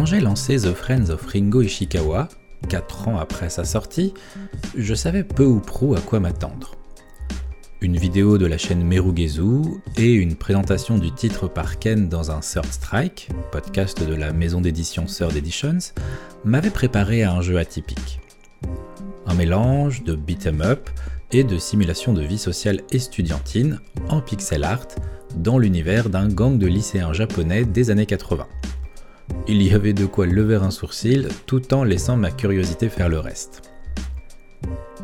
Quand j'ai lancé The Friends of Ringo Ishikawa, 4 ans après sa sortie, je savais peu ou prou à quoi m'attendre. Une vidéo de la chaîne Merugezu et une présentation du titre par Ken dans un Third Strike, podcast de la maison d'édition Third Editions, m'avaient préparé à un jeu atypique. Un mélange de beat'em up et de simulation de vie sociale estudiantine en pixel art dans l'univers d'un gang de lycéens japonais des années 80. Il y avait de quoi lever un sourcil tout en laissant ma curiosité faire le reste.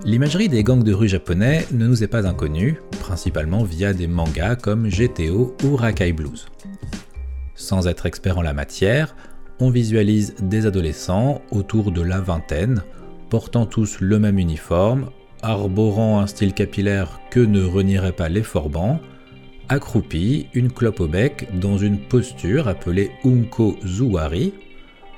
L'imagerie des gangs de rue japonais ne nous est pas inconnue, principalement via des mangas comme GTO ou Rakai Blues. Sans être expert en la matière, on visualise des adolescents autour de la vingtaine, portant tous le même uniforme, arborant un style capillaire que ne renierait pas les forbans, accroupi, une clope au bec, dans une posture appelée Unko Zuwari,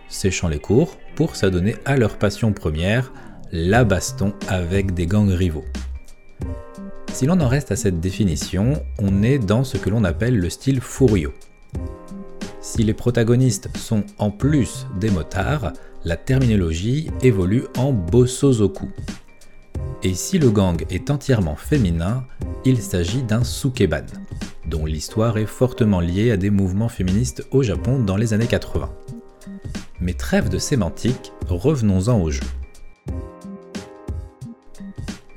séchant les cours pour s'adonner à leur passion première, la baston avec des gangs rivaux. Si l'on en reste à cette définition, on est dans ce que l'on appelle le style Furio. Si les protagonistes sont en plus des motards, la terminologie évolue en Bosozoku. Et si le gang est entièrement féminin, il s'agit d'un sukeban, dont l'histoire est fortement liée à des mouvements féministes au Japon dans les années 80. Mais trêve de sémantique, revenons-en au jeu.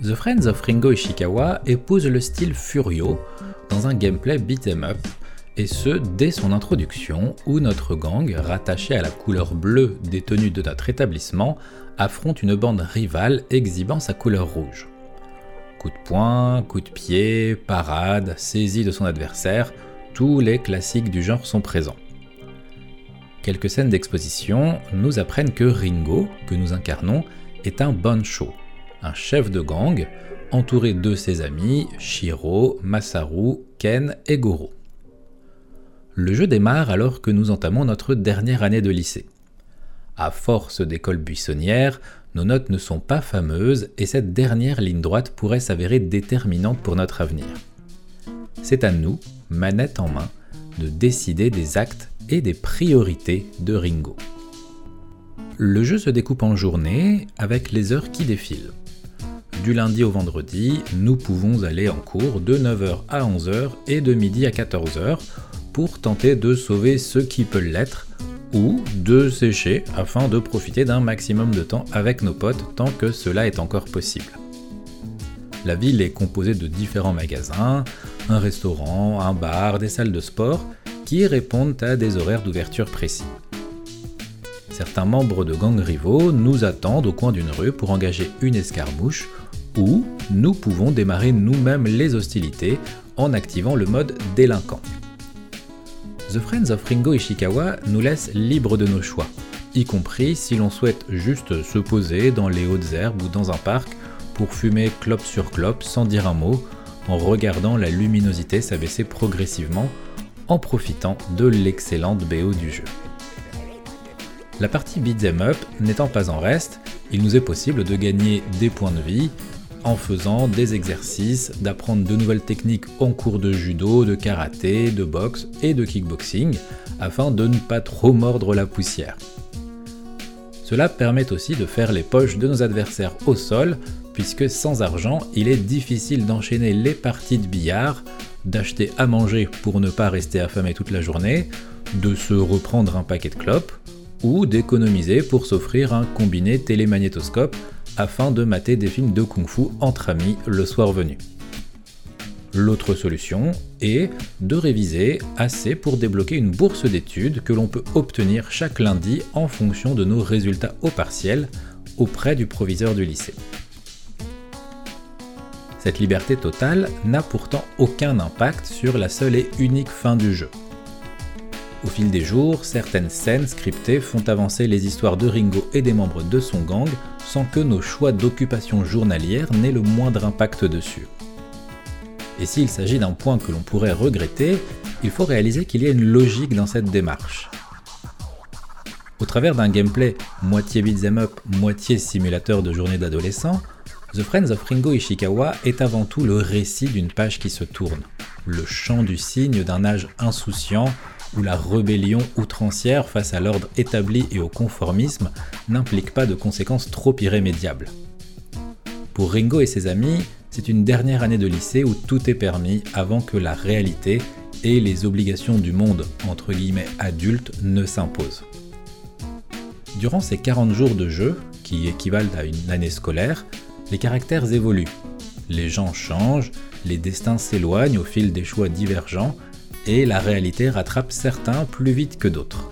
The Friends of Ringo Ishikawa épouse le style Furio dans un gameplay beat'em up, et ce dès son introduction où notre gang, rattaché à la couleur bleue des tenues de notre établissement, affronte une bande rivale exhibant sa couleur rouge. Coup de poing, coup de pied, parade, saisie de son adversaire, tous les classiques du genre sont présents. Quelques scènes d'exposition nous apprennent que Ringo, que nous incarnons, est un bancho, un chef de gang, entouré de ses amis Shiro, Masaru, Ken et Goro. Le jeu démarre alors que nous entamons notre dernière année de lycée. À force d'école buissonnière, nos notes ne sont pas fameuses et cette dernière ligne droite pourrait s'avérer déterminante pour notre avenir. C'est à nous, manette en main, de décider des actes et des priorités de Ringo. Le jeu se découpe en journées avec les heures qui défilent. Du lundi au vendredi, nous pouvons aller en cours de 9h à 11h et de midi à 14h pour tenter de sauver ce qui peut l'être ou de sécher afin de profiter d'un maximum de temps avec nos potes tant que cela est encore possible. La ville est composée de différents magasins, un restaurant, un bar, des salles de sport qui répondent à des horaires d'ouverture précis. Certains membres de gangs rivaux nous attendent au coin d'une rue pour engager une escarmouche ou nous pouvons démarrer nous-mêmes les hostilités en activant le mode délinquant. The Friends of Ringo Ishikawa nous laisse libre de nos choix, y compris si l'on souhaite juste se poser dans les hautes herbes ou dans un parc pour fumer clope sur clope sans dire un mot, en regardant la luminosité s'abaisser progressivement, en profitant de l'excellente BO du jeu. La partie beat'em up n'étant pas en reste, il nous est possible de gagner des points de vie, en faisant des exercices, d'apprendre de nouvelles techniques en cours de judo, de karaté, de boxe et de kickboxing, afin de ne pas trop mordre la poussière. Cela permet aussi de faire les poches de nos adversaires au sol, puisque sans argent, il est difficile d'enchaîner les parties de billard, d'acheter à manger pour ne pas rester affamé toute la journée, de se reprendre un paquet de clopes, ou d'économiser pour s'offrir un combiné télémagnétoscope afin de mater des films de kung-fu entre amis le soir venu. L'autre solution est de réviser assez pour débloquer une bourse d'études que l'on peut obtenir chaque lundi en fonction de nos résultats au partiel auprès du proviseur du lycée. Cette liberté totale n'a pourtant aucun impact sur la seule et unique fin du jeu. Au fil des jours, certaines scènes scriptées font avancer les histoires de Ringo et des membres de son gang sans que nos choix d'occupation journalière n'aient le moindre impact dessus. Et s'il s'agit d'un point que l'on pourrait regretter, il faut réaliser qu'il y a une logique dans cette démarche. Au travers d'un gameplay moitié beat'em up, moitié simulateur de journée d'adolescent, The Friends of Ringo Ishikawa est avant tout le récit d'une page qui se tourne, le chant du cygne d'un âge insouciant où la rébellion outrancière face à l'ordre établi et au conformisme n'implique pas de conséquences trop irrémédiables. Pour Ringo et ses amis, c'est une dernière année de lycée où tout est permis avant que la réalité et les obligations du monde, entre guillemets adulte, ne s'imposent. Durant ces 40 jours de jeu, qui équivalent à une année scolaire, les caractères évoluent. Les gens changent, les destins s'éloignent au fil des choix divergents, et la réalité rattrape certains plus vite que d'autres.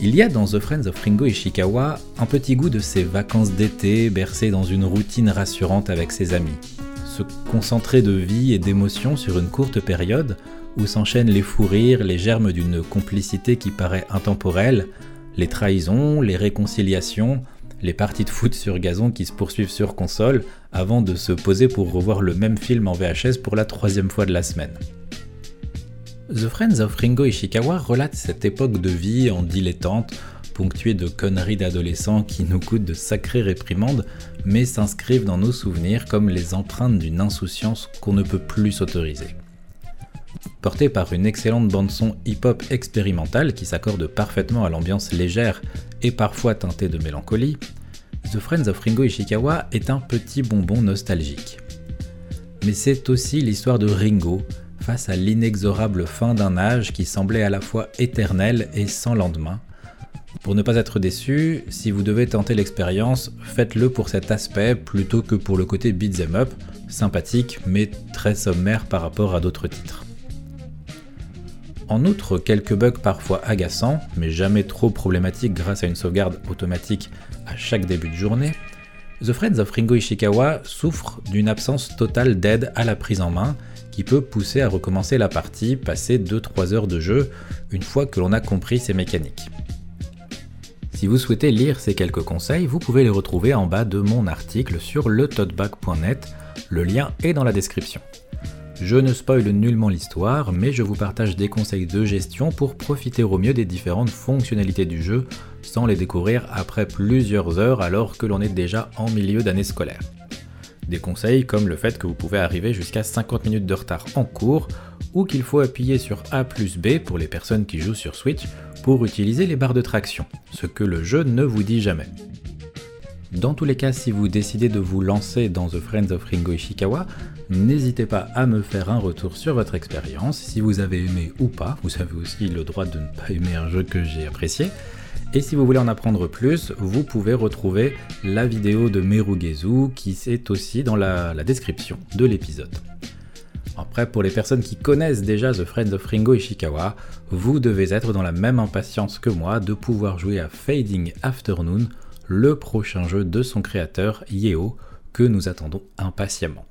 Il y a dans The Friends of Ringo Ishikawa un petit goût de ces vacances d'été bercées dans une routine rassurante avec ses amis. Se concentrer de vie et d'émotion sur une courte période où s'enchaînent les fous rires, les germes d'une complicité qui paraît intemporelle, les trahisons, les réconciliations, les parties de foot sur gazon qui se poursuivent sur console avant de se poser pour revoir le même film en VHS pour la troisième fois de la semaine. The Friends of Ringo Ishikawa relate cette époque de vie en dilettante, ponctuée de conneries d'adolescents qui nous coûtent de sacrées réprimandes, mais s'inscrivent dans nos souvenirs comme les empreintes d'une insouciance qu'on ne peut plus s'autoriser. Porté par une excellente bande-son hip-hop expérimentale qui s'accorde parfaitement à l'ambiance légère et parfois teintée de mélancolie, The Friends of Ringo Ishikawa est un petit bonbon nostalgique. Mais c'est aussi l'histoire de Ringo, face à l'inexorable fin d'un âge qui semblait à la fois éternel et sans lendemain. Pour ne pas être déçu, si vous devez tenter l'expérience, faites-le pour cet aspect plutôt que pour le côté beat'em up, sympathique mais très sommaire par rapport à d'autres titres. En outre, quelques bugs parfois agaçants, mais jamais trop problématiques grâce à une sauvegarde automatique à chaque début de journée, The Friends of Ringo Ishikawa souffre d'une absence totale d'aide à la prise en main qui peut pousser à recommencer la partie, passer 2-3 heures de jeu, une fois que l'on a compris ses mécaniques. Si vous souhaitez lire ces quelques conseils, vous pouvez les retrouver en bas de mon article sur le le lien est dans la description. Je ne spoile nullement l'histoire, mais je vous partage des conseils de gestion pour profiter au mieux des différentes fonctionnalités du jeu sans les découvrir après plusieurs heures alors que l'on est déjà en milieu d'année scolaire. Des conseils comme le fait que vous pouvez arriver jusqu'à 50 minutes de retard en cours, ou qu'il faut appuyer sur A plus B pour les personnes qui jouent sur Switch pour utiliser les barres de traction, ce que le jeu ne vous dit jamais. Dans tous les cas, si vous décidez de vous lancer dans The Friends of Ringo Ishikawa, n'hésitez pas à me faire un retour sur votre expérience, si vous avez aimé ou pas, vous avez aussi le droit de ne pas aimer un jeu que j'ai apprécié, et si vous voulez en apprendre plus, vous pouvez retrouver la vidéo de Merugezu qui est aussi dans la, description de l'épisode. Après, pour les personnes qui connaissent déjà The Friends of Ringo Ishikawa, vous devez être dans la même impatience que moi de pouvoir jouer à Fading Afternoon, le prochain jeu de son créateur Yeo, que nous attendons impatiemment.